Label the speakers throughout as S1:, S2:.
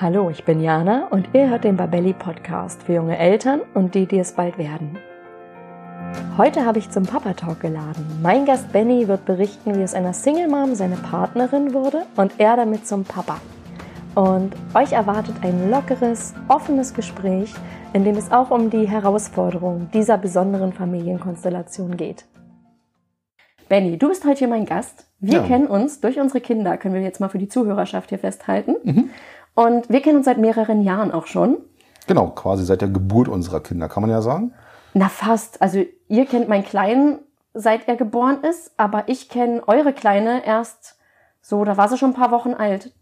S1: Hallo, ich bin Jana und ihr hört den Babelli Podcast für junge Eltern und die, die es bald werden. Heute habe ich zum Papa Talk geladen. Mein Gast Benny wird berichten, wie es einer Single Mom seine Partnerin wurde und er damit zum Papa. Und euch erwartet ein lockeres, offenes Gespräch, in dem es auch um die Herausforderungen dieser besonderen Familienkonstellation geht. Benny, du bist heute hier mein Gast. Wir
S2: Ja.
S1: kennen uns durch unsere Kinder, können wir jetzt mal für die Zuhörerschaft hier festhalten. Und wir kennen uns seit mehreren Jahren auch schon.
S2: Genau, quasi seit der Geburt unserer Kinder, kann man ja sagen.
S1: Na fast. Also ihr kennt meinen Kleinen, seit er geboren ist, aber ich kenne eure Kleine erst so, da war sie schon ein paar Wochen alt.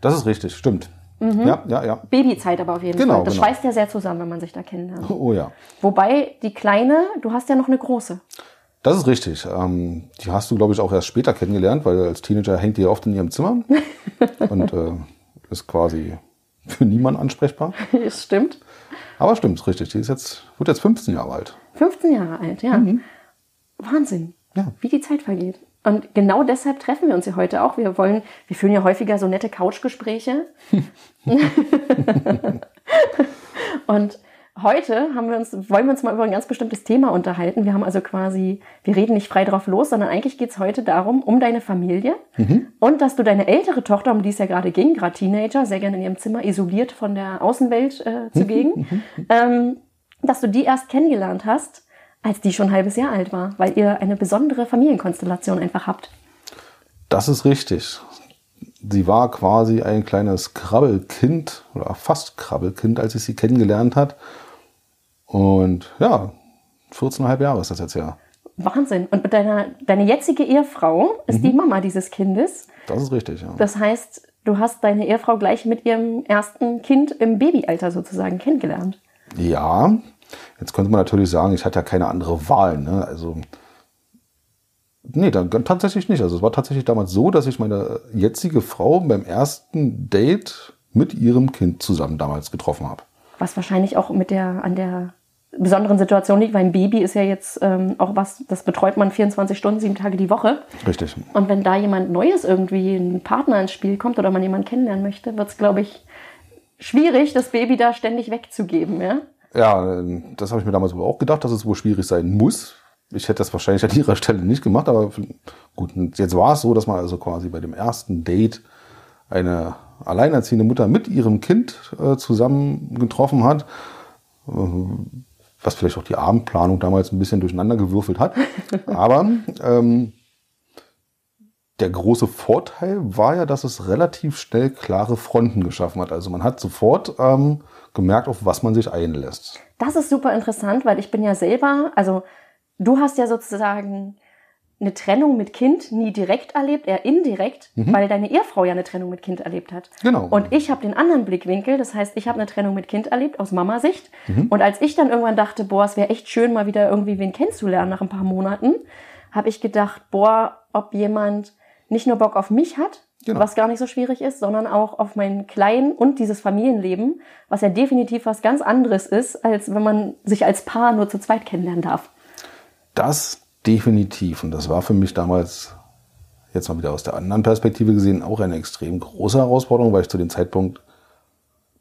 S2: Das ist richtig, stimmt. Ja, ja, ja.
S1: Babyzeit aber auf jeden
S2: Genau,
S1: Fall. Das
S2: genau.
S1: schweißt ja sehr zusammen, wenn man sich da kennenlernt.
S2: Oh ja.
S1: Wobei die Kleine, du hast ja noch eine große.
S2: Das ist richtig. Ähm, die hast du, glaube ich, auch erst später kennengelernt, weil als Teenager hängt die ja oft in ihrem Zimmer und äh, ist quasi für niemanden ansprechbar.
S1: Das stimmt.
S2: Aber stimmt, ist richtig. Die ist jetzt, wird jetzt 15 Jahre alt.
S1: 15 Jahre alt, ja. Wahnsinn,
S2: Ja.
S1: wie die Zeit vergeht. Und genau deshalb treffen wir uns hier heute auch. Wir wollen, wir führen ja häufiger so nette Couchgespräche. Und heute haben wir uns, wollen wir uns mal über ein ganz bestimmtes Thema unterhalten. Wir haben also quasi, wir reden nicht frei drauf los, sondern eigentlich geht es heute darum, um deine Familie und dass du deine ältere Tochter, um die es ja gerade ging, gerade Teenager, sehr gerne in ihrem Zimmer isoliert von der Außenwelt äh, zugegen, ähm, dass du die erst kennengelernt hast, als die schon ein halbes Jahr alt war, weil ihr eine besondere Familienkonstellation einfach habt.
S2: Das ist richtig. Sie war quasi ein kleines Krabbelkind oder fast Krabbelkind, als ich sie kennengelernt hat. Und ja, 14,5 Jahre ist das jetzt ja.
S1: Wahnsinn. Und mit deiner, deine jetzige Ehefrau ist die Mama dieses Kindes.
S2: Das ist richtig, ja.
S1: Das heißt, du hast deine Ehefrau gleich mit ihrem ersten Kind im Babyalter sozusagen kennengelernt.
S2: Ja, jetzt könnte man natürlich sagen, ich hatte ja keine andere Wahl. Ne? Also, nee, dann, tatsächlich nicht. Also es war tatsächlich damals so, dass ich meine jetzige Frau beim ersten Date mit ihrem Kind zusammen damals getroffen habe.
S1: Was wahrscheinlich auch mit der, an der besonderen Situation liegt, weil ein Baby ist ja jetzt ähm, auch was, das betreut man 24 Stunden, sieben Tage die Woche.
S2: Richtig.
S1: Und wenn da jemand Neues irgendwie, ein Partner ins Spiel kommt oder man jemanden kennenlernen möchte, wird es, glaube ich, schwierig, das Baby da ständig wegzugeben, ja?
S2: Ja, das habe ich mir damals wohl auch gedacht, dass es wohl schwierig sein muss. Ich hätte das wahrscheinlich an ihrer Stelle nicht gemacht, aber gut, jetzt war es so, dass man also quasi bei dem ersten Date eine alleinerziehende Mutter mit ihrem Kind äh, zusammen getroffen hat, äh, was vielleicht auch die Abendplanung damals ein bisschen durcheinander gewürfelt hat. aber ähm, der große Vorteil war ja, dass es relativ schnell klare Fronten geschaffen hat. Also man hat sofort ähm, gemerkt, auf was man sich einlässt.
S1: Das ist super interessant, weil ich bin ja selber, also du hast ja sozusagen eine Trennung mit Kind nie direkt erlebt, eher indirekt, weil deine Ehefrau ja eine Trennung mit Kind erlebt hat.
S2: Genau.
S1: Und ich habe den anderen Blickwinkel, das heißt, ich habe eine Trennung mit Kind erlebt aus Mama-Sicht. Und als ich dann irgendwann dachte, boah, es wäre echt schön, mal wieder irgendwie wen kennenzulernen nach ein paar Monaten, habe ich gedacht, boah, ob jemand nicht nur Bock auf mich hat,
S2: Genau.
S1: was gar nicht so schwierig ist, sondern auch auf meinen Kleinen und dieses Familienleben, was ja definitiv was ganz anderes ist, als wenn man sich als Paar nur zu zweit kennenlernen darf.
S2: Das definitiv. Und das war für mich damals, jetzt mal wieder aus der anderen Perspektive gesehen, auch eine extrem große Herausforderung, weil ich zu dem Zeitpunkt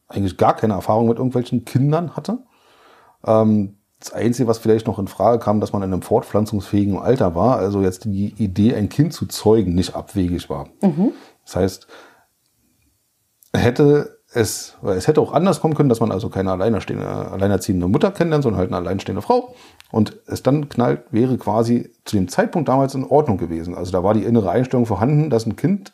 S2: eigentlich gar keine Erfahrung mit irgendwelchen Kindern hatte. Ähm, das Einzige, was vielleicht noch in Frage kam, dass man in einem fortpflanzungsfähigen Alter war, also jetzt die Idee, ein Kind zu zeugen, nicht abwegig war. Das heißt, hätte es, weil es hätte auch anders kommen können, dass man also keine alleinerstehende, alleinerziehende Mutter kennenlernt, sondern halt eine alleinstehende Frau. Und es dann knallt, wäre quasi zu dem Zeitpunkt damals in Ordnung gewesen. Also da war die innere Einstellung vorhanden, dass ein Kind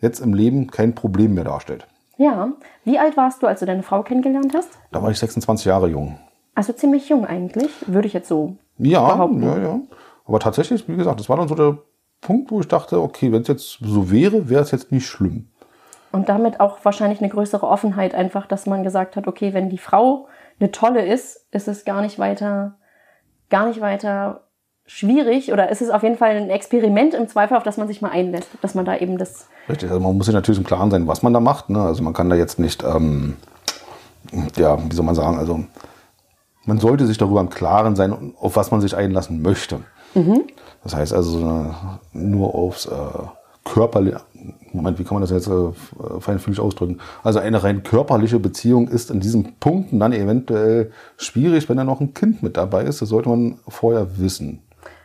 S2: jetzt im Leben kein Problem mehr darstellt.
S1: Ja. Wie alt warst du, als du deine Frau kennengelernt hast?
S2: Da war ich 26 Jahre jung.
S1: Also ziemlich jung eigentlich, würde ich jetzt so.
S2: Ja,
S1: Behaupten.
S2: ja, ja. Aber tatsächlich, wie gesagt, das war dann so der Punkt, wo ich dachte, okay, wenn es jetzt so wäre, wäre es jetzt nicht schlimm.
S1: Und damit auch wahrscheinlich eine größere Offenheit einfach, dass man gesagt hat, okay, wenn die Frau eine tolle ist, ist es gar nicht weiter, gar nicht weiter schwierig oder ist es auf jeden Fall ein Experiment im Zweifel, auf das man sich mal einlässt, dass man da eben das
S2: Richtig, also man muss sich natürlich im Klaren sein, was man da macht. Ne? Also man kann da jetzt nicht, ähm, ja, wie soll man sagen, also man sollte sich darüber im Klaren sein, auf was man sich einlassen möchte. Das heißt also nur aufs äh, körperliche, Moment, wie kann man das jetzt äh, feinfühlig ausdrücken? Also eine rein körperliche Beziehung ist in diesen Punkten dann eventuell schwierig, wenn da noch ein Kind mit dabei ist. Das sollte man vorher wissen.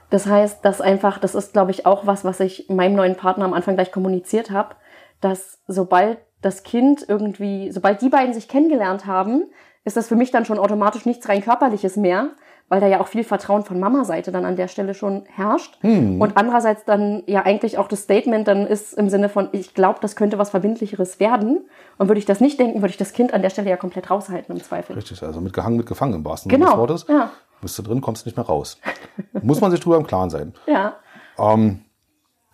S1: Das heißt, dass einfach, das ist, glaube ich, auch was, was ich meinem neuen Partner am Anfang gleich kommuniziert habe, dass sobald das Kind irgendwie, sobald die beiden sich kennengelernt haben, ist das für mich dann schon automatisch nichts rein körperliches mehr, weil da ja auch viel Vertrauen von Mama-Seite dann an der Stelle schon herrscht. Hm. Und andererseits dann ja eigentlich auch das Statement dann ist im Sinne von, ich glaube, das könnte was Verbindlicheres werden. Und würde ich das nicht denken, würde ich das Kind an der Stelle ja komplett raushalten im Zweifel.
S2: Richtig, also mit gehangen, mit gefangen im wahrsten
S1: genau.
S2: Sinne des Wortes.
S1: Ja.
S2: Bist du drin, kommst du nicht mehr raus. muss man sich drüber im Klaren sein.
S1: Ja.
S2: Ähm,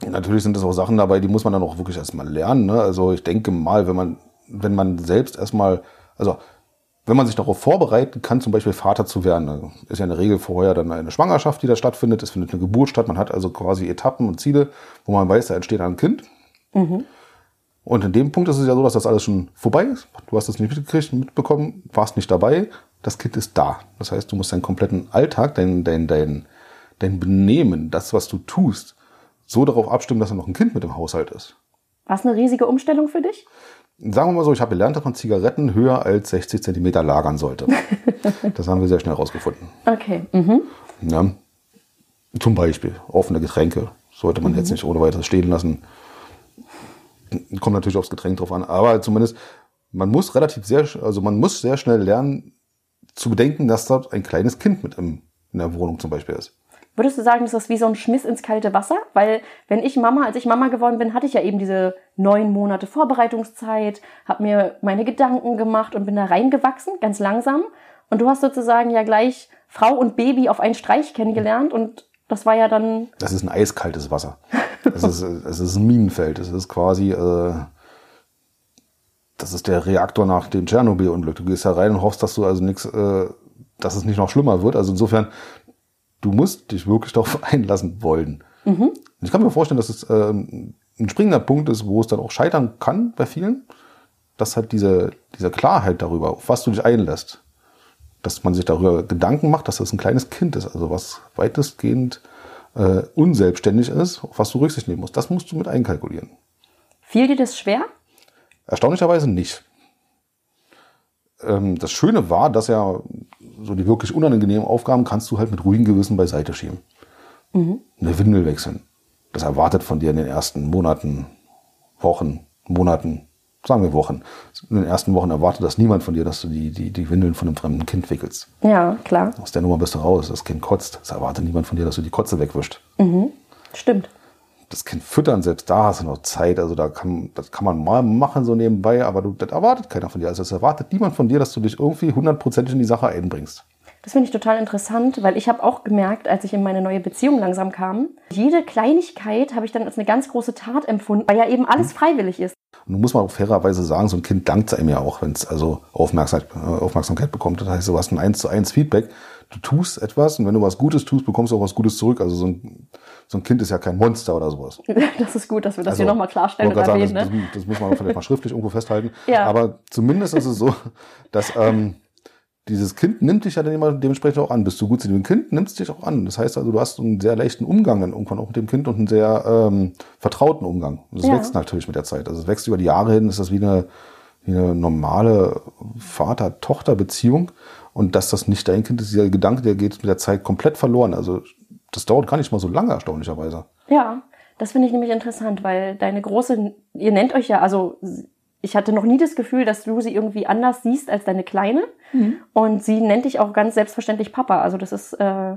S2: natürlich sind das auch Sachen dabei, die muss man dann auch wirklich erstmal lernen. Ne? Also ich denke mal, wenn man, wenn man selbst erstmal, also wenn man sich darauf vorbereiten kann, zum Beispiel Vater zu werden, ist ja in der Regel vorher dann eine Schwangerschaft, die da stattfindet, es findet eine Geburt statt, man hat also quasi Etappen und Ziele, wo man weiß, da entsteht ein Kind. Mhm. Und in dem Punkt ist es ja so, dass das alles schon vorbei ist. Du hast es nicht mitgekriegt, mitbekommen, warst nicht dabei. Das Kind ist da. Das heißt, du musst deinen kompletten Alltag, dein, dein, dein, dein Benehmen, das, was du tust, so darauf abstimmen, dass da noch ein Kind mit im Haushalt ist.
S1: War es eine riesige Umstellung für dich?
S2: Sagen wir mal so, ich habe gelernt, dass man Zigaretten höher als 60 Zentimeter lagern sollte. das haben wir sehr schnell rausgefunden.
S1: Okay. Mhm.
S2: Ja. Zum Beispiel offene Getränke sollte man mhm. jetzt nicht ohne weiteres stehen lassen. Kommt natürlich aufs Getränk drauf an, aber zumindest man muss relativ sehr, also man muss sehr schnell lernen zu bedenken, dass dort ein kleines Kind mit im, in der Wohnung zum Beispiel ist.
S1: Würdest du sagen, das ist wie so ein Schmiss ins kalte Wasser? Weil wenn ich Mama, als ich Mama geworden bin, hatte ich ja eben diese neun Monate Vorbereitungszeit, habe mir meine Gedanken gemacht und bin da reingewachsen, ganz langsam. Und du hast sozusagen ja gleich Frau und Baby auf einen Streich kennengelernt und das war ja dann.
S2: Das ist ein eiskaltes Wasser. Es ist, es ist ein Minenfeld. Es ist quasi, äh, das ist der Reaktor nach dem Tschernobyl-Unglück. Du gehst da rein und hoffst, dass du also nichts, äh, dass es nicht noch schlimmer wird. Also insofern, du musst dich wirklich darauf einlassen wollen. Mhm. Ich kann mir vorstellen, dass es ähm, ein springender Punkt ist, wo es dann auch scheitern kann bei vielen, dass halt diese, diese Klarheit darüber, auf was du dich einlässt, dass man sich darüber Gedanken macht, dass das ein kleines Kind ist, also was weitestgehend äh, unselbstständig ist, auf was du Rücksicht nehmen musst. Das musst du mit einkalkulieren.
S1: Fiel dir das schwer?
S2: Erstaunlicherweise nicht. Ähm, das Schöne war, dass ja so die wirklich unangenehmen Aufgaben kannst du halt mit ruhigem Gewissen beiseite schieben. Mhm. Eine Windel wechseln. Das erwartet von dir in den ersten Monaten, Wochen, Monaten, sagen wir Wochen. In den ersten Wochen erwartet das niemand von dir, dass du die, die, die Windeln von einem fremden Kind wickelst.
S1: Ja, klar.
S2: Aus der Nummer bist du raus. Das Kind kotzt. Das erwartet niemand von dir, dass du die Kotze wegwischst.
S1: Mhm. Stimmt.
S2: Das Kind füttern, selbst da hast du noch Zeit. Also da kann, das kann man mal machen so nebenbei, aber du, das erwartet keiner von dir. Also es erwartet niemand von dir, dass du dich irgendwie hundertprozentig in die Sache einbringst.
S1: Das finde ich total interessant, weil ich habe auch gemerkt, als ich in meine neue Beziehung langsam kam, jede Kleinigkeit habe ich dann als eine ganz große Tat empfunden, weil ja eben alles freiwillig ist.
S2: Und nun muss man auch fairerweise sagen, so ein Kind dankt einem ja auch, wenn es also Aufmerksamkeit, äh, Aufmerksamkeit bekommt. Das heißt, du hast ein 1 zu 1 Feedback. Du tust etwas und wenn du was Gutes tust, bekommst du auch was Gutes zurück. Also so ein, so ein Kind ist ja kein Monster oder sowas.
S1: Das ist gut, dass wir das also, hier nochmal klarstellen und erwähnen.
S2: Sagen, das, ne? das, das, muss man vielleicht mal schriftlich irgendwo festhalten. Ja. Aber zumindest ist es so, dass ähm, dieses Kind nimmt dich ja dann immer dementsprechend auch an. Bist du gut zu dem Kind, nimmst dich auch an. Das heißt also, du hast einen sehr leichten Umgang dann irgendwann auch mit dem Kind und einen sehr ähm, vertrauten Umgang. Und das ja. wächst natürlich mit der Zeit. Also es wächst über die Jahre hin, ist das wie eine, wie eine normale Vater-Tochter-Beziehung. Und dass das nicht dein Kind ist, dieser Gedanke, der geht mit der Zeit komplett verloren. Also das dauert gar nicht mal so lange, erstaunlicherweise.
S1: Ja, das finde ich nämlich interessant, weil deine große, ihr nennt euch ja, also ich hatte noch nie das Gefühl, dass du sie irgendwie anders siehst als deine Kleine. Mhm. Und sie nennt dich auch ganz selbstverständlich Papa. Also das ist, äh,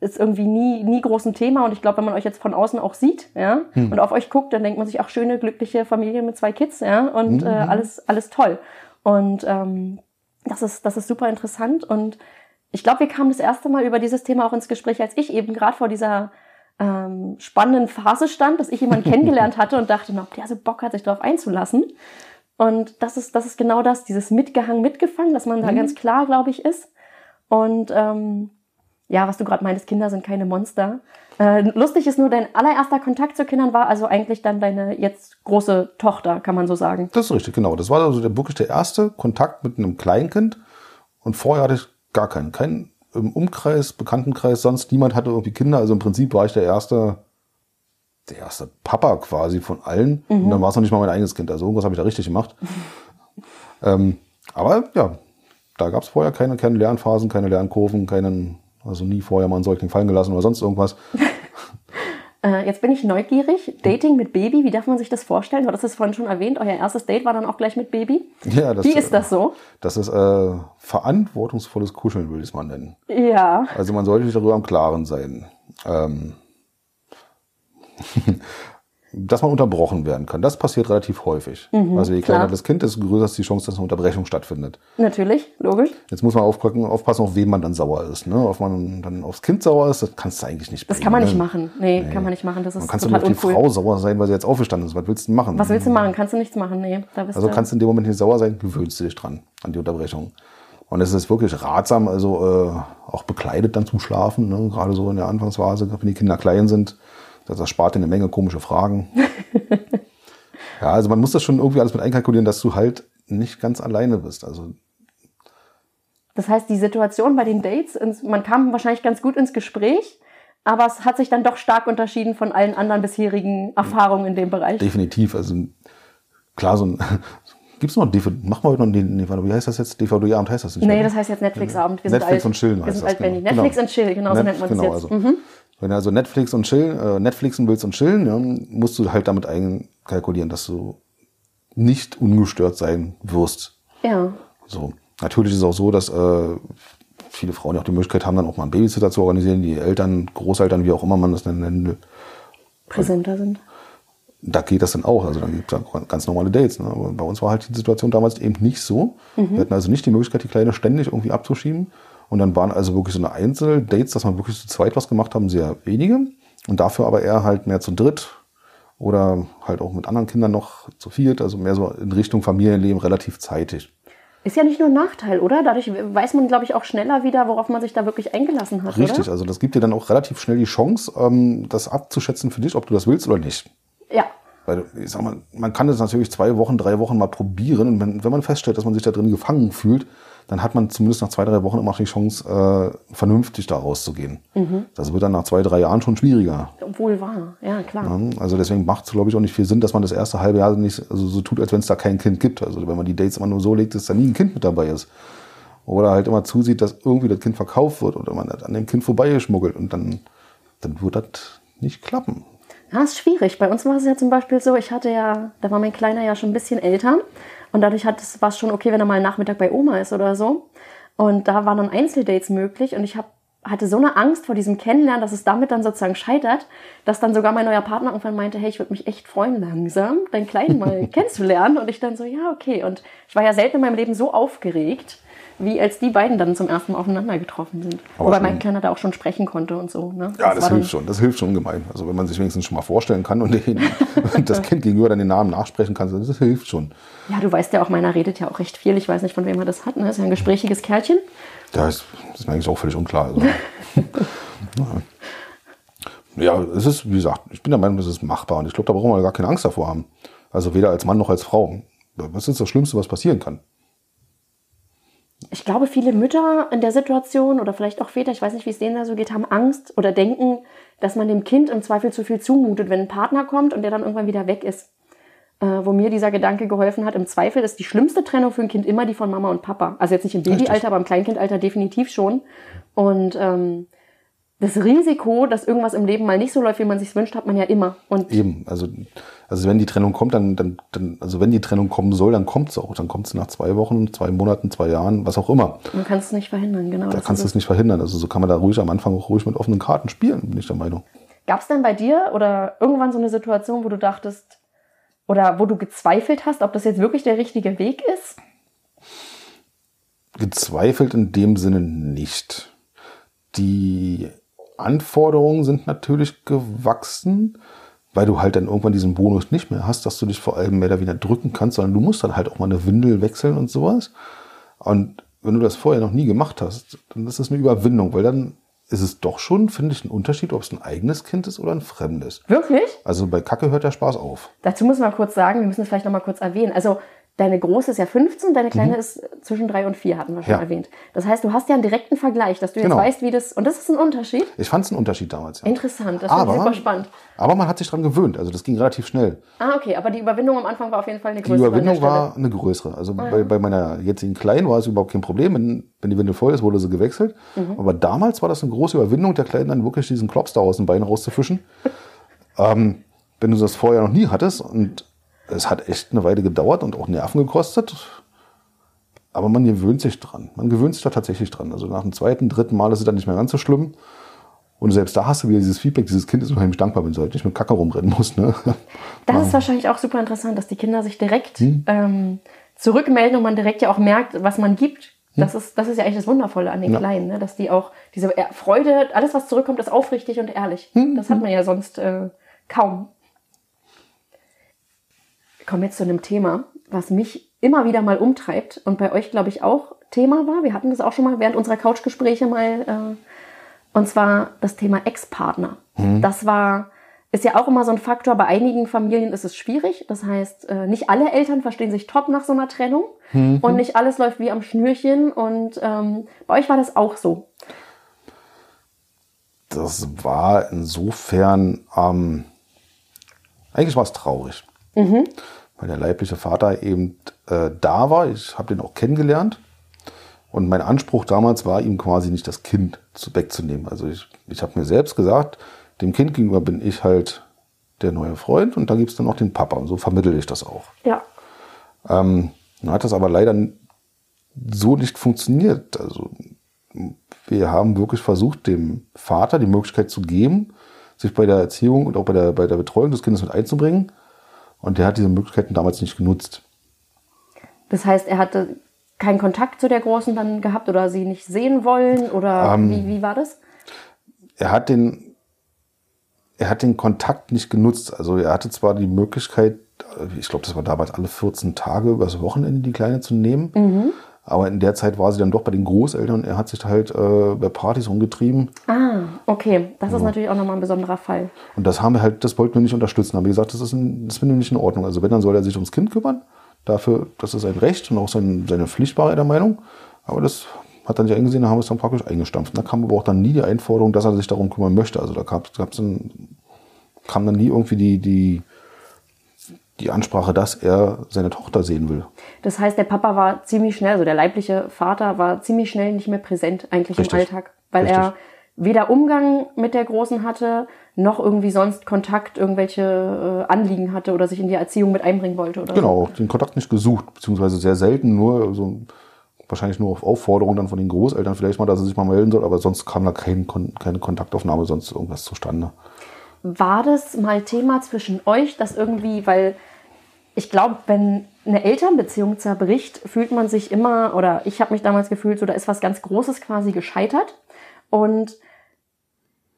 S1: ist irgendwie nie, nie groß ein Thema. Und ich glaube, wenn man euch jetzt von außen auch sieht, ja, mhm. und auf euch guckt, dann denkt man sich auch schöne, glückliche Familie mit zwei Kids, ja, und mhm. äh, alles, alles toll. Und ähm, das ist, das ist super interessant. Und ich glaube, wir kamen das erste Mal über dieses Thema auch ins Gespräch, als ich eben gerade vor dieser ähm, spannenden Phase stand, dass ich jemanden kennengelernt hatte und dachte, ob der so Bock hat, sich darauf einzulassen. Und das ist, das ist genau das, dieses Mitgehangen, mitgefangen, dass man da mhm. ganz klar, glaube ich, ist. Und ähm, ja, was du gerade meintest, Kinder sind keine Monster. Äh, lustig ist nur, dein allererster Kontakt zu Kindern war also eigentlich dann deine jetzt große Tochter, kann man so sagen.
S2: Das ist richtig, genau. Das war also der, wirklich der erste Kontakt mit einem Kleinkind. Und vorher hatte ich gar keinen. Keinen im Umkreis, Bekanntenkreis, sonst niemand hatte irgendwie Kinder. Also im Prinzip war ich der erste der erste Papa quasi von allen. Mhm. Und dann war es noch nicht mal mein eigenes Kind. Also irgendwas habe ich da richtig gemacht. ähm, aber ja, da gab es vorher keine, keine Lernphasen, keine Lernkurven, keinen, also nie vorher mal einen Säugling fallen gelassen oder sonst irgendwas.
S1: Äh, jetzt bin ich neugierig. Dating mit Baby, wie darf man sich das vorstellen? Du hattest es vorhin schon erwähnt, euer erstes Date war dann auch gleich mit Baby.
S2: Ja, das,
S1: wie ist das so?
S2: Das ist äh, verantwortungsvolles Kuscheln, würde ich es mal nennen.
S1: Ja.
S2: Also man sollte sich darüber im Klaren sein. Ähm, dass man unterbrochen werden kann. Das passiert relativ häufig. Mhm, also je kleiner klar. das Kind ist, desto größer ist die Chance, dass eine Unterbrechung stattfindet.
S1: Natürlich, logisch.
S2: Jetzt muss man aufpassen, aufpassen auf wen man dann sauer ist. Ne? Ob man dann aufs Kind sauer ist, das kannst du eigentlich nicht
S1: Das bringen, kann man nicht ne? machen. Nee, nee, kann man nicht machen. Das ist
S2: man kannst total du auf die Frau sauer sein, weil sie jetzt aufgestanden ist. Was willst du machen?
S1: Was willst du machen? Kannst du nichts machen? Nee.
S2: Da bist also du kannst du in dem Moment nicht sauer sein, gewöhnst du dich dran an die Unterbrechung. Und es ist wirklich ratsam, also äh, auch bekleidet dann zum Schlafen, ne? gerade so in der Anfangsphase, wenn die Kinder klein sind das erspart dir eine Menge komische Fragen. ja, also man muss das schon irgendwie alles mit einkalkulieren, dass du halt nicht ganz alleine bist. Also
S1: das heißt, die Situation bei den Dates, man kam wahrscheinlich ganz gut ins Gespräch, aber es hat sich dann doch stark unterschieden von allen anderen bisherigen Erfahrungen in dem Bereich.
S2: Definitiv. Also klar, so ein Gibt es noch DVD? Machen wir heute noch den, wie heißt das jetzt? DVD-Abend heißt das
S1: nicht? Nee, mehr? das heißt jetzt Netflix-Abend.
S2: Netflix alt. und Chillen
S1: wir sind alt, genau. Netflix genau. und Chill, genau so nennt man genau, es jetzt. Also. Mhm.
S2: Wenn du also Netflix und Chill, äh, Netflixen willst und chillen, ja, musst du halt damit einkalkulieren, dass du nicht ungestört sein wirst.
S1: Ja.
S2: So. Natürlich ist es auch so, dass äh, viele Frauen ja auch die Möglichkeit haben, dann auch mal einen Babysitter zu organisieren, die Eltern, Großeltern, wie auch immer man das nennen will.
S1: Präsenter sind.
S2: Da geht das dann auch. Also dann gibt es ganz normale Dates. Ne? Aber bei uns war halt die Situation damals eben nicht so. Mhm. Wir hatten also nicht die Möglichkeit, die Kleine ständig irgendwie abzuschieben. Und dann waren also wirklich so eine Einzeldates, dass man wirklich zu zweit was gemacht haben, sehr wenige. Und dafür aber eher halt mehr zu dritt oder halt auch mit anderen Kindern noch zu viert, also mehr so in Richtung Familienleben relativ zeitig.
S1: Ist ja nicht nur ein Nachteil, oder? Dadurch weiß man, glaube ich, auch schneller wieder, worauf man sich da wirklich eingelassen hat.
S2: Richtig,
S1: oder?
S2: also das gibt dir dann auch relativ schnell die Chance, ähm, das abzuschätzen für dich, ob du das willst oder nicht.
S1: Ja.
S2: Weil ich sag mal, man kann das natürlich zwei Wochen, drei Wochen mal probieren und wenn, wenn man feststellt, dass man sich da drin gefangen fühlt, dann hat man zumindest nach zwei, drei Wochen immer die Chance, äh, vernünftig da rauszugehen. Mhm. Das wird dann nach zwei, drei Jahren schon schwieriger.
S1: Wohl wahr, ja klar. Ja,
S2: also deswegen macht es, glaube ich, auch nicht viel Sinn, dass man das erste halbe Jahr nicht also so tut, als wenn es da kein Kind gibt. Also wenn man die Dates immer nur so legt, dass da nie ein Kind mit dabei ist. Oder halt immer zusieht, dass irgendwie das Kind verkauft wird oder man an dem Kind vorbeigeschmuggelt und dann, dann wird das nicht klappen.
S1: Ja, ist schwierig. Bei uns war es ja zum Beispiel so, ich hatte ja, da war mein Kleiner ja schon ein bisschen älter und dadurch war es schon okay, wenn er mal Nachmittag bei Oma ist oder so. Und da waren dann Einzeldates möglich und ich hab, hatte so eine Angst vor diesem Kennenlernen, dass es damit dann sozusagen scheitert, dass dann sogar mein neuer Partner irgendwann meinte, hey, ich würde mich echt freuen, langsam deinen Kleinen mal kennenzulernen. Und ich dann so, ja, okay. Und ich war ja selten in meinem Leben so aufgeregt, wie als die beiden dann zum ersten Mal aufeinander getroffen sind. Aber Wobei mein Kleiner da auch schon sprechen konnte und so. Ne?
S2: Ja, das, das hilft schon. Das hilft schon gemein. Also wenn man sich wenigstens schon mal vorstellen kann und, den, das Kind gegenüber dann den Namen nachsprechen kann, das hilft schon.
S1: Ja, du weißt ja auch, meiner redet ja auch recht viel. Ich weiß nicht, von wem er das hat. Ne? Ist ja ein gesprächiges Kerlchen.
S2: Ja, ist, das ist mir eigentlich auch völlig unklar. Also. ja, es ist, wie gesagt, ich bin der Meinung, das ist machbar. Und ich glaube, da brauchen wir gar keine Angst davor haben. Also weder als Mann noch als Frau. Was ist das Schlimmste, was passieren kann?
S1: Ich glaube, viele Mütter in der Situation oder vielleicht auch Väter, ich weiß nicht, wie es denen da so geht, haben Angst oder denken, dass man dem Kind im Zweifel zu viel zumutet, wenn ein Partner kommt und der dann irgendwann wieder weg ist. Äh, wo mir dieser Gedanke geholfen hat, im Zweifel ist die schlimmste Trennung für ein Kind immer die von Mama und Papa. Also jetzt nicht im Babyalter, aber im Kleinkindalter definitiv schon. Und ähm, das Risiko, dass irgendwas im Leben mal nicht so läuft, wie man sich wünscht, hat man ja immer.
S2: Und Eben, also, also wenn die Trennung kommt, dann, dann, dann also wenn die Trennung kommen soll, dann kommt es auch. Dann kommt es nach zwei Wochen, zwei Monaten, zwei Jahren, was auch immer.
S1: Man kann es nicht verhindern, genau.
S2: Da kannst du es nicht verhindern. Also so kann man da ruhig am Anfang auch ruhig mit offenen Karten spielen, bin ich der Meinung.
S1: Gab es denn bei dir oder irgendwann so eine Situation, wo du dachtest, oder wo du gezweifelt hast, ob das jetzt wirklich der richtige Weg ist?
S2: Gezweifelt in dem Sinne nicht. Die Anforderungen sind natürlich gewachsen, weil du halt dann irgendwann diesen Bonus nicht mehr hast, dass du dich vor allem mehr oder weniger drücken kannst, sondern du musst dann halt auch mal eine Windel wechseln und sowas. Und wenn du das vorher noch nie gemacht hast, dann ist das eine Überwindung, weil dann ist es doch schon, finde ich, ein Unterschied, ob es ein eigenes Kind ist oder ein fremdes.
S1: Wirklich?
S2: Also bei Kacke hört der Spaß auf.
S1: Dazu muss man kurz sagen, wir müssen es vielleicht noch mal kurz erwähnen. Also Deine große ist ja 15, deine kleine ist zwischen drei und vier, hatten wir schon
S2: Mhm. Ja.
S1: erwähnt. Das heißt, du hast ja einen direkten Vergleich, dass du jetzt
S2: Genau.
S1: weißt, wie das. Und das ist ein Unterschied.
S2: Ich fand es einen Unterschied damals. Ja.
S1: Interessant, das
S2: Aber-
S1: super spannend.
S2: Aber man hat sich dran gewöhnt. Also das ging relativ schnell.
S1: Ah, okay, aber die Überwindung am Anfang war auf jeden Fall eine
S2: Die
S1: größere.
S2: Überwindung
S1: der Stelle.
S2: war eine größere. Also bei, bei meiner jetzigen Kleinen war es überhaupt kein Problem. Wenn, wenn die Windel voll ist, wurde sie gewechselt.
S1: Mhm.
S2: Aber damals war das eine große Überwindung, der Kleinen dann wirklich diesen Klops da aus dem Bein rauszufischen. ähm, wenn du das vorher noch nie hattest und es hat echt eine Weile gedauert und auch Nerven gekostet. Aber man gewöhnt sich dran. Man gewöhnt sich da tatsächlich dran. Also nach dem zweiten, dritten Mal ist es dann nicht mehr ganz so schlimm. Und selbst da hast du wieder dieses Feedback, dieses Kind ist unheimlich dankbar, wenn du halt nicht mit Kacke rumrennen musst. Ne?
S1: Das ist wahrscheinlich auch super interessant, dass die Kinder sich direkt
S2: Hm.
S1: ähm, zurückmelden und man direkt ja auch merkt, was man gibt. Das, ist, das ist ja eigentlich das Wundervolle an den
S2: Hm. Ja.
S1: Kleinen, ne? dass die auch diese Freude, alles was zurückkommt, ist aufrichtig und ehrlich.
S2: Hm.
S1: Das hat man ja sonst äh, kaum. Ich komme jetzt zu einem Thema, was mich immer wieder mal umtreibt und bei euch, glaube ich, auch Thema war. Wir hatten das auch schon mal während unserer Couchgespräche mal. Äh, und zwar das Thema Ex-Partner. Das war, ist ja auch immer so ein Faktor. Bei einigen Familien ist es schwierig. Das heißt, äh, nicht alle Eltern verstehen sich top nach so einer Trennung. Und nicht alles läuft wie am Schnürchen. Und ähm, bei euch war das auch so.
S2: das war insofern, ähm, eigentlich war es traurig. Weil der leibliche Vater eben äh, da war. Ich habe den auch kennengelernt. Und mein Anspruch damals war, ihm quasi nicht das Kind zu, wegzunehmen. Also ich, ich habe mir selbst gesagt, dem Kind gegenüber bin ich halt der neue Freund und da gibt es dann noch den Papa. Und so vermittel ich das auch.
S1: Ja.
S2: Ähm, dann hat das aber leider so nicht funktioniert. Also wir haben wirklich versucht, dem Vater die Möglichkeit zu geben, sich bei der Erziehung und auch bei der, bei der Betreuung des Kindes mit einzubringen. Und der hat diese Möglichkeiten damals nicht genutzt.
S1: Das heißt, er hatte keinen Kontakt zu der Großen dann gehabt oder sie nicht sehen wollen? Oder
S2: Ähm,
S1: wie, wie war das?
S2: Er hat den, er hat den Kontakt nicht genutzt. Also er hatte zwar die Möglichkeit, ich glaube, das war damals alle 14 Tage übers Wochenende die Kleine zu nehmen. Aber in der Zeit war sie dann doch bei den Großeltern und er hat sich halt äh, bei Partys rumgetrieben.
S1: Ah, okay. Das ist natürlich auch nochmal ein besonderer Fall.
S2: Und das haben wir halt, das wollten wir nicht unterstützen. Haben wir gesagt, das ist, ein, das finden wir nicht in Ordnung. Also wenn, dann soll er sich ums Kind kümmern. Dafür, das ist sein Recht und auch sein, seine Pflicht war er der Meinung. Aber das hat er nicht eingesehen, da haben wir es dann praktisch eingestampft. Da kam aber auch dann nie die Einforderung, dass er sich darum kümmern möchte. Also da gab es dann, kam dann nie irgendwie die, die, die Ansprache, dass er seine Tochter sehen will.
S1: Das heißt, der Papa war ziemlich schnell, also der leibliche Vater war ziemlich schnell nicht mehr präsent eigentlich
S2: Richtig.
S1: im Alltag, weil
S2: Richtig.
S1: er weder Umgang mit der Großen hatte, noch irgendwie sonst Kontakt, irgendwelche äh, Anliegen hatte oder sich in die Erziehung mit einbringen wollte oder
S2: Genau, den Kontakt nicht gesucht, beziehungsweise sehr selten, nur so wahrscheinlich nur auf Aufforderung dann von den Großeltern vielleicht mal, dass er sich mal melden soll, aber sonst kam da kein, keine Kontaktaufnahme, sonst irgendwas zustande.
S1: so. War das mal Thema zwischen euch, dass irgendwie, weil ich glaube, wenn eine Elternbeziehung zerbricht, fühlt man sich immer, oder ich habe mich damals gefühlt, so da ist was ganz Großes quasi gescheitert. Und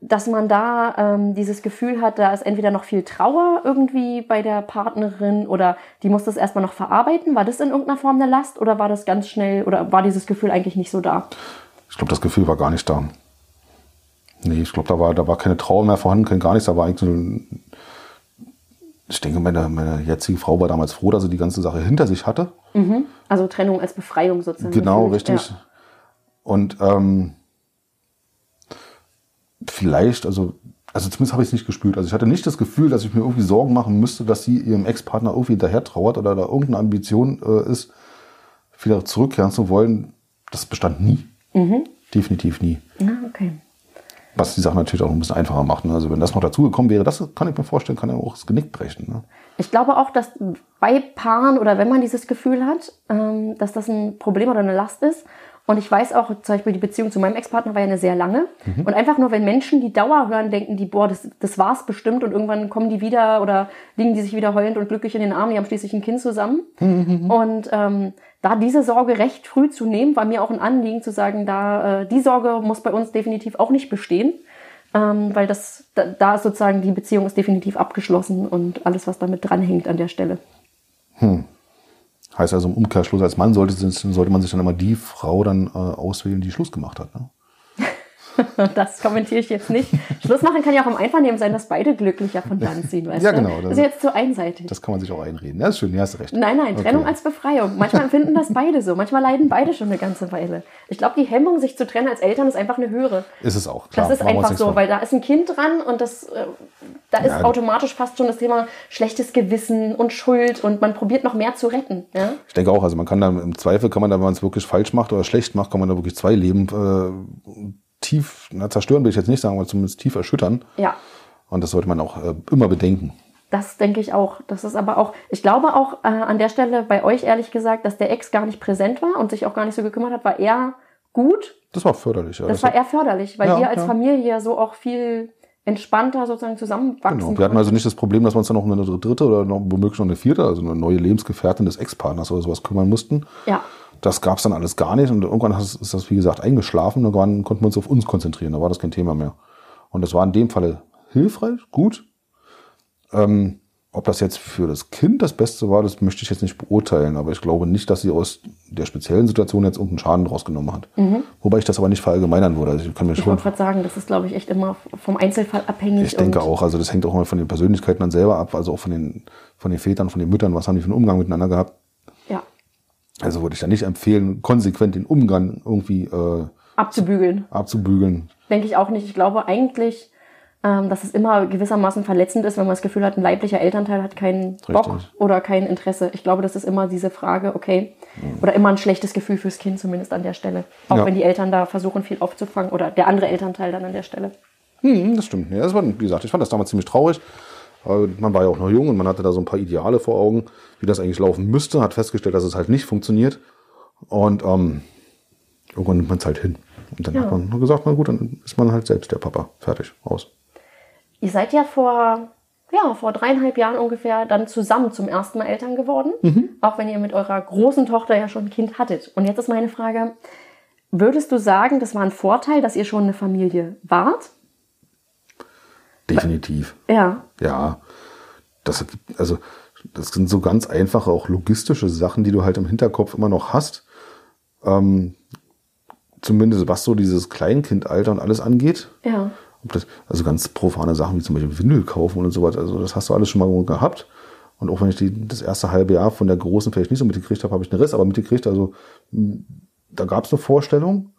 S1: dass man da ähm, dieses Gefühl hat, da ist entweder noch viel Trauer irgendwie bei der Partnerin oder die muss das erstmal noch verarbeiten. War das in irgendeiner Form eine Last oder war das ganz schnell oder war dieses Gefühl eigentlich nicht so da?
S2: Ich glaube, das Gefühl war gar nicht da. Nee, ich glaube, da war, da war keine Trauer mehr vorhanden, kein gar nichts. Da war eigentlich so ein, ich denke, meine, meine jetzige Frau war damals froh, dass sie die ganze Sache hinter sich hatte.
S1: Also Trennung als Befreiung sozusagen.
S2: Genau,
S1: gefühlt.
S2: richtig.
S1: Ja.
S2: Und ähm, vielleicht, also, also zumindest habe ich es nicht gespürt. Also ich hatte nicht das Gefühl, dass ich mir irgendwie Sorgen machen müsste, dass sie ihrem Ex-Partner irgendwie hinterher trauert oder da irgendeine Ambition äh, ist, wieder zurückkehren zu wollen. Das bestand nie. Definitiv nie.
S1: Ah, okay.
S2: Was die Sache natürlich auch ein bisschen einfacher macht. Ne? Also wenn das noch dazugekommen wäre, das kann ich mir vorstellen, kann ja auch das Genick brechen. Ne?
S1: Ich glaube auch, dass bei Paaren oder wenn man dieses Gefühl hat, ähm, dass das ein Problem oder eine Last ist. Und ich weiß auch, zum Beispiel die Beziehung zu meinem Ex-Partner war ja eine sehr lange. Und einfach nur, wenn Menschen die Dauer hören, denken die, boah, das, das war's bestimmt und irgendwann kommen die wieder oder liegen die sich wieder heulend und glücklich in den Armen, die haben schließlich ein Kind zusammen. Und ähm, da diese Sorge recht früh zu nehmen, war mir auch ein Anliegen zu sagen, da äh, die Sorge muss bei uns definitiv auch nicht bestehen. Ähm, weil das, da, da ist sozusagen die Beziehung ist definitiv abgeschlossen und alles, was damit dranhängt an der Stelle.
S2: Heißt also im Umkehrschluss, als Mann sollte, sollte man sich dann immer die Frau dann äh, auswählen, die Schluss gemacht hat. Ne?
S1: das kommentiere ich jetzt nicht. Schluss machen kann ja auch im Einvernehmen sein, dass beide glücklicher von dann ziehen, weißt
S2: Ja, genau.
S1: Das ist jetzt zu einseitig.
S2: Das kann man sich auch einreden. Ja, ist schön, ja, hast recht.
S1: Nein, nein, Trennung
S2: Okay.
S1: als Befreiung. Manchmal empfinden das beide so. Manchmal leiden beide schon eine ganze Weile. Ich glaube, die Hemmung, sich zu trennen als Eltern, ist einfach eine höhere.
S2: Ist es auch, klar.
S1: Das ist
S2: machen
S1: einfach so, weil da ist ein Kind dran und das, äh, da ist
S2: Ja.
S1: automatisch fast schon das Thema schlechtes Gewissen und Schuld und man probiert noch mehr zu retten. Ja?
S2: Ich denke auch, also man kann da im Zweifel, kann man da, wenn man es wirklich falsch macht oder schlecht macht, kann man da wirklich zwei Leben äh, tief, na, zerstören will ich jetzt nicht sagen, aber zumindest tief erschüttern.
S1: ja,
S2: Und das sollte man auch äh, immer bedenken.
S1: das denke ich auch. Das ist aber auch, ich glaube auch äh, an der Stelle bei euch ehrlich gesagt, dass der Ex gar nicht präsent war und sich auch gar nicht so gekümmert hat, war eher gut.
S2: Das war förderlich. Ja.
S1: Das war eher förderlich, weil
S2: Ja,
S1: ihr als
S2: ja.
S1: Familie ja so auch viel entspannter sozusagen zusammenwachsen
S2: Genau. Wir hatten also nicht das Problem, dass wir uns dann noch um eine dritte oder noch womöglich noch eine vierte, also eine neue Lebensgefährtin des Ex-Partners oder sowas kümmern mussten.
S1: Ja,
S2: Das gab es dann alles gar nicht und irgendwann ist das, wie gesagt, eingeschlafen und irgendwann konnten wir uns auf uns konzentrieren. Da war das kein Thema mehr. Und das war in dem Falle hilfreich, gut. Ähm, ob das jetzt für das Kind das Beste war, das möchte ich jetzt nicht beurteilen, aber ich glaube nicht, dass sie aus der speziellen Situation jetzt irgendeinen Schaden draus genommen hat. Wobei ich das aber nicht verallgemeinern würde. Also ich kann mir
S1: Mhm. ich
S2: schon
S1: wollte gerade sagen, das ist, glaube ich, echt immer vom Einzelfall abhängig.
S2: ich denke auch, also das hängt auch immer von den Persönlichkeiten dann selber ab, also auch von den, von den Vätern, von den Müttern, was haben die für einen Umgang miteinander gehabt. Also würde ich da nicht empfehlen, konsequent den Umgang irgendwie äh,
S1: abzubügeln.
S2: abzubügeln.
S1: Denke ich auch nicht. Ich glaube eigentlich, ähm, dass es immer gewissermaßen verletzend ist, wenn man das Gefühl hat, ein leiblicher Elternteil hat keinen Bock
S2: Richtig.
S1: oder kein Interesse. Ich glaube, das ist immer diese Frage, okay, oder immer ein schlechtes Gefühl fürs Kind zumindest an der Stelle. Auch
S2: Ja.
S1: wenn die Eltern da versuchen, viel aufzufangen oder der andere Elternteil dann an der Stelle.
S2: Hm, das stimmt. Ja, das war, wie gesagt, ich fand das damals ziemlich traurig. Aber man war ja auch noch jung und man hatte da so ein paar Ideale vor Augen, wie das eigentlich laufen müsste, hat festgestellt, dass es halt nicht funktioniert. Und ähm, irgendwann nimmt man es halt hin. Und dann
S1: Ja.
S2: hat man nur gesagt, na gut, dann ist man halt selbst der Papa. Fertig, aus.
S1: Ihr seid ja vor, ja, vor dreieinhalb Jahren ungefähr dann zusammen zum ersten Mal Eltern geworden. Auch wenn ihr mit eurer großen Tochter ja schon ein Kind hattet. Und jetzt ist meine Frage, würdest du sagen, das war ein Vorteil, dass ihr schon eine Familie wart?
S2: Definitiv.
S1: Ja.
S2: Ja, das also das sind so ganz einfache, auch logistische Sachen, die du halt im Hinterkopf immer noch hast. Ähm, zumindest was so dieses Kleinkindalter und alles angeht.
S1: Ja.
S2: Das, also ganz profane Sachen wie zum Beispiel Windel kaufen und so weiter. Also das hast du alles schon mal gehabt. Und auch wenn ich die, das erste halbe Jahr von der Großen vielleicht nicht so mitgekriegt habe, habe ich einen Riss, aber mitgekriegt. Also da gab es eine Vorstellung.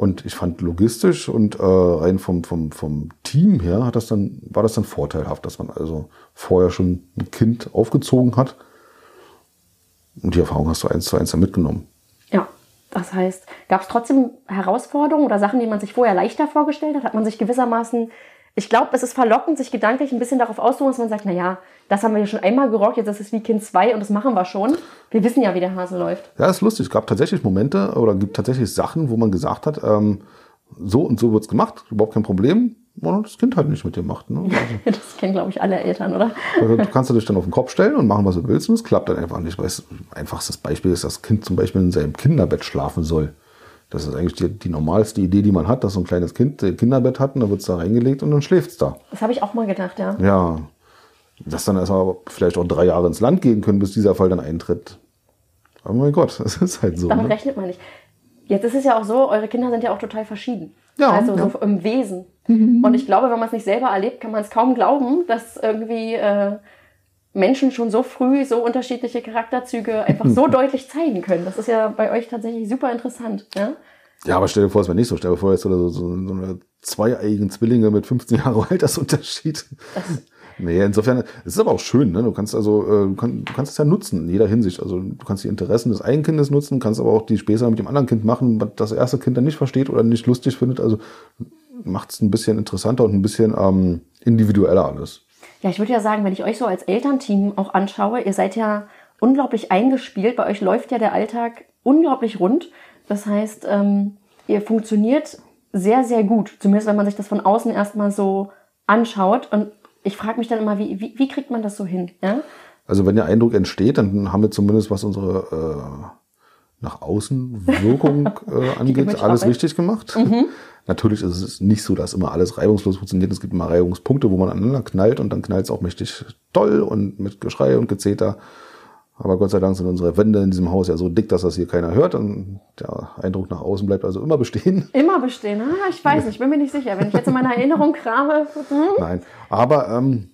S2: Und ich fand logistisch und äh, rein vom, vom, vom Team her hat das dann, war das dann vorteilhaft, dass man also vorher schon ein Kind aufgezogen hat. Und die Erfahrung hast du eins zu eins dann mitgenommen.
S1: Ja. Das heißt, gab es trotzdem Herausforderungen oder Sachen, die man sich vorher leichter vorgestellt hat? Hat man sich gewissermaßen, ich glaube, es ist verlockend, sich gedanklich ein bisschen darauf auszuruhen, dass man sagt, naja, das haben wir ja schon einmal gerockt, jetzt ist es wie Kind 2 und das machen wir schon. Wir wissen ja, wie der Hase läuft.
S2: Ja, ist lustig. Es gab tatsächlich Momente oder gibt tatsächlich Sachen, wo man gesagt hat, ähm, so und so wird's gemacht, überhaupt kein Problem. Und das Kind halt nicht mit dir macht. Ne?
S1: Das kennen, glaube ich, alle Eltern, oder?
S2: Also, du kannst du dich dann auf den Kopf stellen und machen, was du willst, und es klappt dann einfach nicht. Weil es, einfachstes Beispiel ist, dass das Kind zum Beispiel in seinem Kinderbett schlafen soll. Das ist eigentlich die, die normalste Idee, die man hat, dass so ein kleines Kind ein Kinderbett hat und dann wird's da reingelegt und dann schläft's da.
S1: Das habe ich auch mal gedacht, ja.
S2: Ja. Das dann erstmal vielleicht auch drei Jahre ins Land gehen können, bis dieser Fall dann eintritt. Aber mein Gott, das ist halt so.
S1: Damit
S2: Ne?
S1: rechnet man nicht. Jetzt ist es ja auch so, eure Kinder sind ja auch total verschieden.
S2: Ja,
S1: Also
S2: ja.
S1: so im Wesen. Und ich glaube, wenn man es nicht selber erlebt, kann man es kaum glauben, dass irgendwie äh, Menschen schon so früh so unterschiedliche Charakterzüge einfach so deutlich zeigen können. Das ist ja bei euch tatsächlich super interessant. Ja?
S2: Ja, aber stell dir vor, es wäre nicht so. Stell dir vor, jetzt so, so, so eine zweieigen Zwillinge mit 15 Jahre Altersunterschied. Nee, insofern, es ist aber auch schön, ne? Du kannst also, äh, du, kann, du kannst es ja nutzen in jeder Hinsicht. Also du kannst die Interessen des einen Kindes nutzen, kannst aber auch die Späße mit dem anderen Kind machen, was das erste Kind dann nicht versteht oder nicht lustig findet. Also macht es ein bisschen interessanter und ein bisschen ähm, individueller alles.
S1: Ja, ich würde ja sagen, wenn ich euch so als Elternteam auch anschaue, ihr seid ja unglaublich eingespielt. Bei euch läuft ja der Alltag unglaublich rund. Das heißt, ähm, ihr funktioniert sehr, sehr gut. Zumindest wenn man sich das von außen erstmal so anschaut. Und ich frage mich dann immer, wie, wie, wie kriegt man das so hin? Ja?
S2: Also wenn der Eindruck entsteht, dann haben wir zumindest, was unsere äh, nach außen Wirkung äh, angeht, alles richtig gemacht. Natürlich ist es nicht so, dass immer alles reibungslos funktioniert. Es gibt immer Reibungspunkte, wo man aneinander knallt und dann knallt es auch mächtig toll und mit Geschrei und Gezeter. Aber Gott sei Dank sind unsere Wände in diesem Haus ja so dick, dass das hier keiner hört. Und der Eindruck nach außen bleibt also immer bestehen.
S1: Immer bestehen. Ah, ich weiß nicht, ich bin mir nicht sicher. Wenn ich jetzt in meiner Erinnerung krame. Hm?
S2: Nein, aber ähm,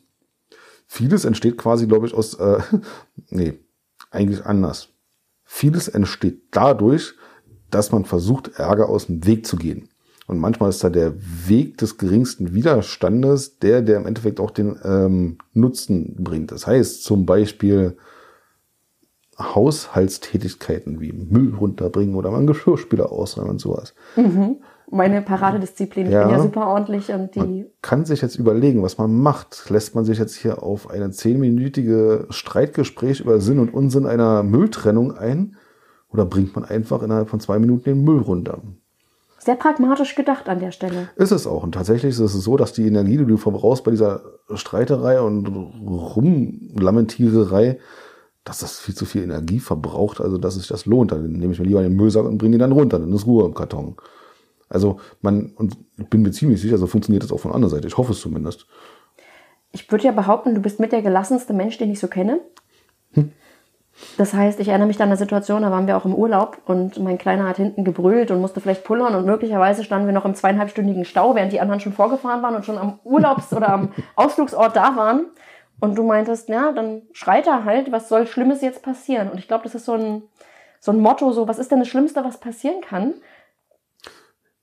S2: vieles entsteht quasi, glaube ich, aus, äh, nee, eigentlich anders. Vieles entsteht dadurch, dass man versucht, Ärger aus dem Weg zu gehen. Und manchmal ist da der Weg des geringsten Widerstandes der, der im Endeffekt auch den ähm, Nutzen bringt. Das heißt zum Beispiel Haushaltstätigkeiten wie Müll runterbringen oder mal einen Geschirrspüler ausräumen und sowas.
S1: Mhm. Meine Paradedisziplin. Ich
S2: Ja.
S1: bin ja super ordentlich und die.
S2: Man kann sich jetzt überlegen, was man macht. Lässt man sich jetzt hier auf eine zehnminütige Streitgespräch über Sinn und Unsinn einer Mülltrennung ein? Oder bringt man einfach innerhalb von zwei Minuten den Müll runter?
S1: Sehr pragmatisch gedacht an der Stelle.
S2: Ist es auch. Und tatsächlich ist es so, dass die Energie, die du verbrauchst bei dieser Streiterei und Rumlamentiererei, dass das viel zu viel Energie verbraucht, also dass sich das lohnt. Dann nehme ich mir lieber den Müllsack und bringe den dann runter, dann ist Ruhe im Karton. Also man, und ich bin mir ziemlich sicher, so funktioniert das auch von anderer Seite. Ich hoffe es zumindest.
S1: Ich würde ja behaupten, du bist mit der gelassenste Mensch, den ich so kenne. Das heißt, ich erinnere mich an eine Situation, da waren wir auch im Urlaub und mein Kleiner hat hinten gebrüllt und musste vielleicht pullern und möglicherweise standen wir noch im zweieinhalbstündigen Stau, während die anderen schon vorgefahren waren und schon am Urlaubs- oder am Ausflugsort da waren. Und du meintest, ja, dann schreit er halt, was soll Schlimmes jetzt passieren? Und ich glaube, das ist so ein, so ein Motto, so, was ist denn das Schlimmste, was passieren kann?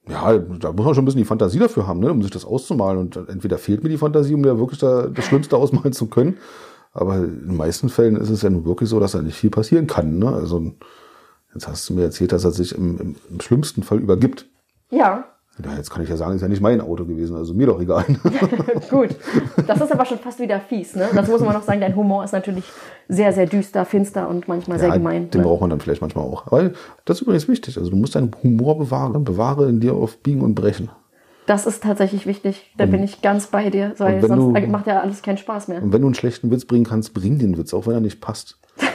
S2: Ja, da muss man schon ein bisschen die Fantasie dafür haben, ne, um sich das auszumalen. Und entweder fehlt mir die Fantasie, um da wirklich da, das Schlimmste ausmalen zu können. Aber in den meisten Fällen ist es ja nun wirklich so, dass da nicht viel passieren kann. Ne? Also jetzt hast du mir erzählt, dass er sich im, im, im schlimmsten Fall übergibt.
S1: Ja,
S2: Ja, jetzt kann ich ja sagen, ist ja nicht mein Auto gewesen, also mir doch egal.
S1: Gut, das ist aber schon fast wieder fies. Ne? Das muss man noch sagen, dein Humor ist natürlich sehr, sehr düster, finster und manchmal sehr
S2: Ja,
S1: gemein.
S2: Den
S1: Ne?
S2: braucht man dann vielleicht manchmal auch. Weil das ist übrigens wichtig. Also du musst deinen Humor bewahren. Bewahre in dir auf Biegen und Brechen.
S1: Das ist tatsächlich wichtig. Da bin ich ganz bei dir,
S2: und wenn
S1: sonst
S2: du-
S1: macht ja alles keinen Spaß mehr.
S2: Und wenn du einen schlechten Witz bringen kannst, bring den Witz, auch wenn er nicht passt.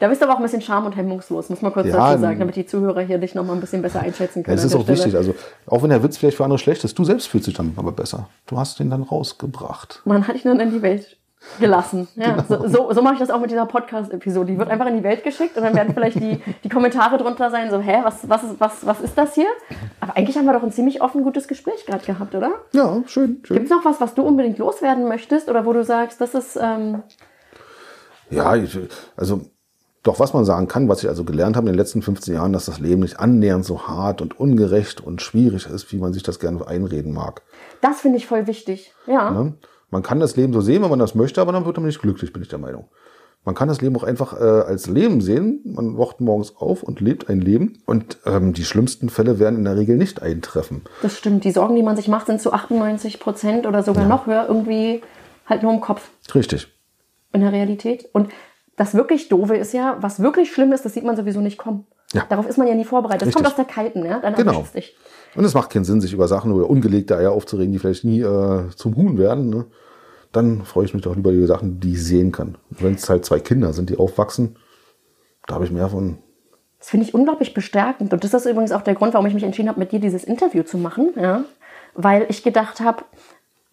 S1: Da, bist du aber auch ein bisschen charm und hemmungslos, muss man kurz
S2: Ja,
S1: dazu sagen, damit die Zuhörer hier dich noch mal ein bisschen besser einschätzen
S2: ja,
S1: können.
S2: das
S1: an
S2: ist auch wichtig.
S1: Stelle.
S2: Also auch wenn der Witz vielleicht für andere schlecht ist, du selbst fühlst dich dann aber besser. Du hast den dann rausgebracht.
S1: Man hat ihn dann in die Welt gelassen. Ja,
S2: Genau.
S1: so, so, so mache ich das auch mit dieser Podcast-Episode. Die wird einfach in die Welt geschickt und dann werden vielleicht die, die Kommentare drunter sein, so, hä, was, was, ist, was, was ist das hier? Aber eigentlich haben wir doch ein ziemlich offen gutes Gespräch gerade gehabt, oder?
S2: Ja, schön, schön.
S1: Gibt es noch was, was du unbedingt loswerden möchtest oder wo du sagst, das ist, ähm,
S2: Ja, ich, also doch, was man sagen kann, was ich also gelernt habe in den letzten 15 Jahren, dass das Leben nicht annähernd so hart und ungerecht und schwierig ist, wie man sich das gerne einreden mag.
S1: das finde ich voll wichtig. Ja.
S2: Ne? Man kann das Leben so sehen, wenn man das möchte, aber dann wird man nicht glücklich, bin ich der Meinung. Man kann das Leben auch einfach äh, als Leben sehen. Man wacht morgens auf und lebt ein Leben. Und ähm, die schlimmsten Fälle werden in der Regel nicht eintreffen.
S1: Das stimmt. Die Sorgen, die man sich macht, sind zu 98 Prozent oder sogar noch höher irgendwie halt nur im Kopf
S2: Richtig.
S1: in der Realität. Und das wirklich Doofe ist ja, was wirklich schlimm ist, das sieht man sowieso nicht kommen.
S2: Ja.
S1: Darauf ist man ja nie vorbereitet. Das
S2: Richtig.
S1: kommt aus der Kalten, ja? Dann
S2: Genau.
S1: dich.
S2: Und es macht keinen Sinn, sich über Sachen oder ungelegte Eier aufzuregen, die vielleicht nie äh, zum Huhn werden. Ne? Dann freue ich mich doch lieber über Sachen, die ich sehen kann. Wenn es halt zwei Kinder sind, die aufwachsen, da habe ich mehr von.
S1: Das finde ich unglaublich bestärkend. Und das ist übrigens auch der Grund, warum ich mich entschieden habe, mit dir dieses Interview zu machen. Ja? Weil ich gedacht habe,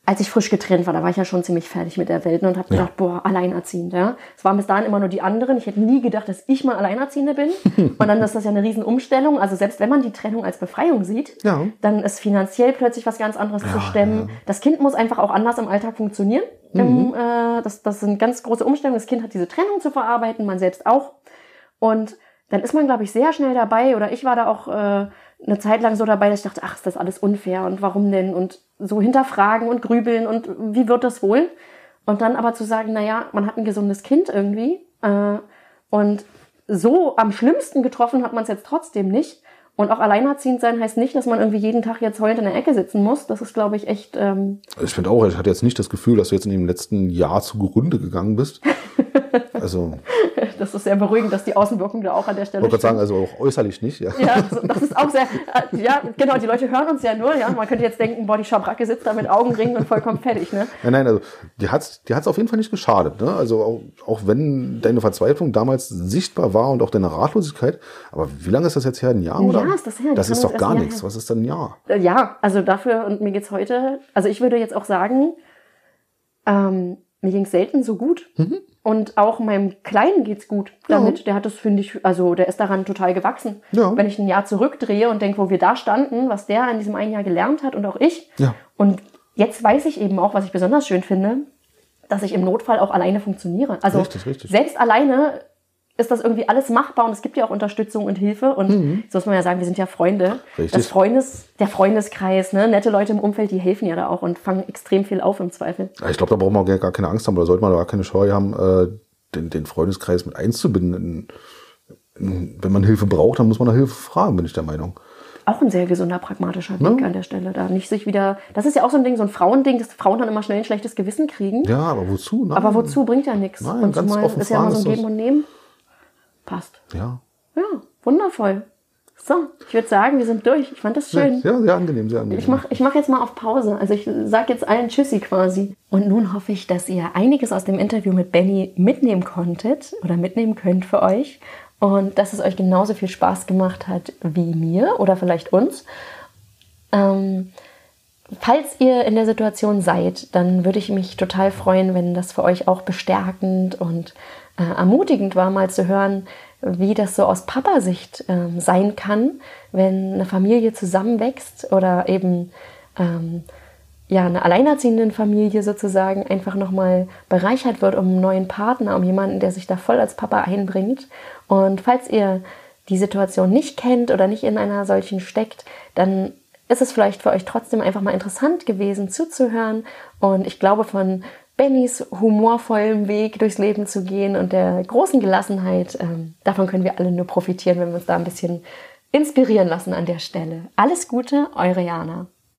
S1: als ich frisch getrennt war, da war ich ja schon ziemlich fertig mit der Welt ne, und habe gedacht, boah, alleinerziehend. Ja? Es waren bis dahin immer nur die anderen. Ich hätte nie gedacht, dass ich mal Alleinerziehende bin. und dann ist das ja eine Riesen-Umstellung. Also selbst wenn man die Trennung als Befreiung sieht,
S2: Ja.
S1: dann ist finanziell plötzlich was ganz anderes zu stemmen. Das Kind muss einfach auch anders im Alltag funktionieren. Im, äh, das, das sind ganz große Umstellungen. Das Kind hat diese Trennung zu verarbeiten, man selbst auch. Und dann ist man, glaube ich, sehr schnell dabei, oder ich war da auch äh, eine Zeit lang so dabei, dass ich dachte, ach, ist das alles unfair und warum denn? Und so hinterfragen und grübeln und wie wird das wohl? Und dann aber zu sagen, naja, man hat ein gesundes Kind irgendwie äh, und so am schlimmsten getroffen hat man es jetzt trotzdem nicht. Und auch alleinerziehend sein heißt nicht, dass man irgendwie jeden Tag jetzt heulend in der Ecke sitzen muss. Das ist, glaube ich, echt ähm,
S2: Ich finde auch, ich hatte jetzt nicht das Gefühl, dass du jetzt in dem letzten Jahr zugrunde gegangen bist. Also,
S1: Das ist sehr beruhigend, dass die Außenwirkung da auch an der Stelle
S2: ich wollte gerade sagen, also auch äußerlich nicht. Ja.
S1: Ja, das- das ist auch sehr, äh, ja, genau, die Leute hören uns ja nur, ja. Man könnte jetzt denken, boah, die Schabracke sitzt da mit Augenringen und vollkommen fertig, ne?
S2: Nein, nein, also die hat's, die hat's auf jeden Fall nicht geschadet. Ne? Also auch, auch wenn deine Verzweiflung damals sichtbar war und auch deine Ratlosigkeit. Aber wie lange ist das jetzt her? Ein Jahr? Oder?
S1: Jahr ist das her, die
S2: Das ist doch gar nichts.
S1: her.
S2: Was ist denn ein Jahr?
S1: Ja, also dafür, und mir geht's heute, also ich würde jetzt auch sagen, ähm, mir ging's selten so gut.
S2: Mhm.
S1: Und auch meinem Kleinen geht's gut damit. Der hat das, finde ich, also der ist daran total gewachsen.
S2: Ja.
S1: Wenn ich ein Jahr zurückdrehe und denke, wo wir da standen, was der in diesem einen Jahr gelernt hat und auch ich.
S2: Ja.
S1: Und jetzt weiß ich eben auch, was ich besonders schön finde, dass ich im Notfall auch alleine funktioniere. Also
S2: Richtig, richtig.
S1: selbst alleine ist das irgendwie alles machbar und es gibt ja auch Unterstützung und Hilfe. Und so muss man ja sagen, wir sind ja Freunde.
S2: Mhm. Richtig.
S1: Das Freundes, der Freundeskreis, ne? nette Leute im Umfeld, die helfen ja da auch und fangen extrem viel auf im Zweifel.
S2: Ja, Ich glaube, da braucht man gar keine Angst haben oder sollte man gar keine Scheu haben, äh, den, den Freundeskreis mit einzubinden. In, in, wenn man Hilfe braucht, dann muss man nach Hilfe fragen, bin ich der Meinung.
S1: Auch ein sehr gesunder, pragmatischer Weg an der Stelle. Da nicht sich wieder, das ist ja auch so ein Ding, so ein Frauending, dass Frauen dann immer schnell ein schlechtes Gewissen kriegen.
S2: Ja, aber wozu? Nein.
S1: Aber wozu bringt ja nichts.
S2: Nein,
S1: Und
S2: ganz
S1: zumal
S2: offen
S1: ist ja immer so ein Geben und Nehmen. Passt.
S2: Ja.
S1: Ja, wundervoll. So, ich würde sagen, wir sind durch. Ich fand das schön.
S2: Ja, sehr angenehm, sehr angenehm.
S1: Ich mache ich mach jetzt mal auf Pause. Also ich sage jetzt allen Tschüssi quasi. Und nun hoffe ich, dass ihr einiges aus dem Interview mit Benny mitnehmen konntet oder mitnehmen könnt für euch. Und dass es euch genauso viel Spaß gemacht hat wie mir oder vielleicht uns. Ähm, falls ihr in der Situation seid, dann würde ich mich total freuen, wenn das für euch auch bestärkend und äh, ermutigend war, mal zu hören, wie das so aus Papa-Sicht ähm, sein kann, wenn eine Familie zusammenwächst oder eben ähm, ja, eine alleinerziehenden Familie sozusagen einfach nochmal bereichert wird um einen neuen Partner, um jemanden, der sich da voll als Papa einbringt. Und falls ihr die Situation nicht kennt oder nicht in einer solchen steckt, dann ist es vielleicht für euch trotzdem einfach mal interessant gewesen zuzuhören. Und ich glaube, von Bennys humorvollem Weg durchs Leben zu gehen und der großen Gelassenheit, ähm, davon können wir alle nur profitieren, wenn wir uns da ein bisschen inspirieren lassen an der Stelle. Alles Gute, eure Jana.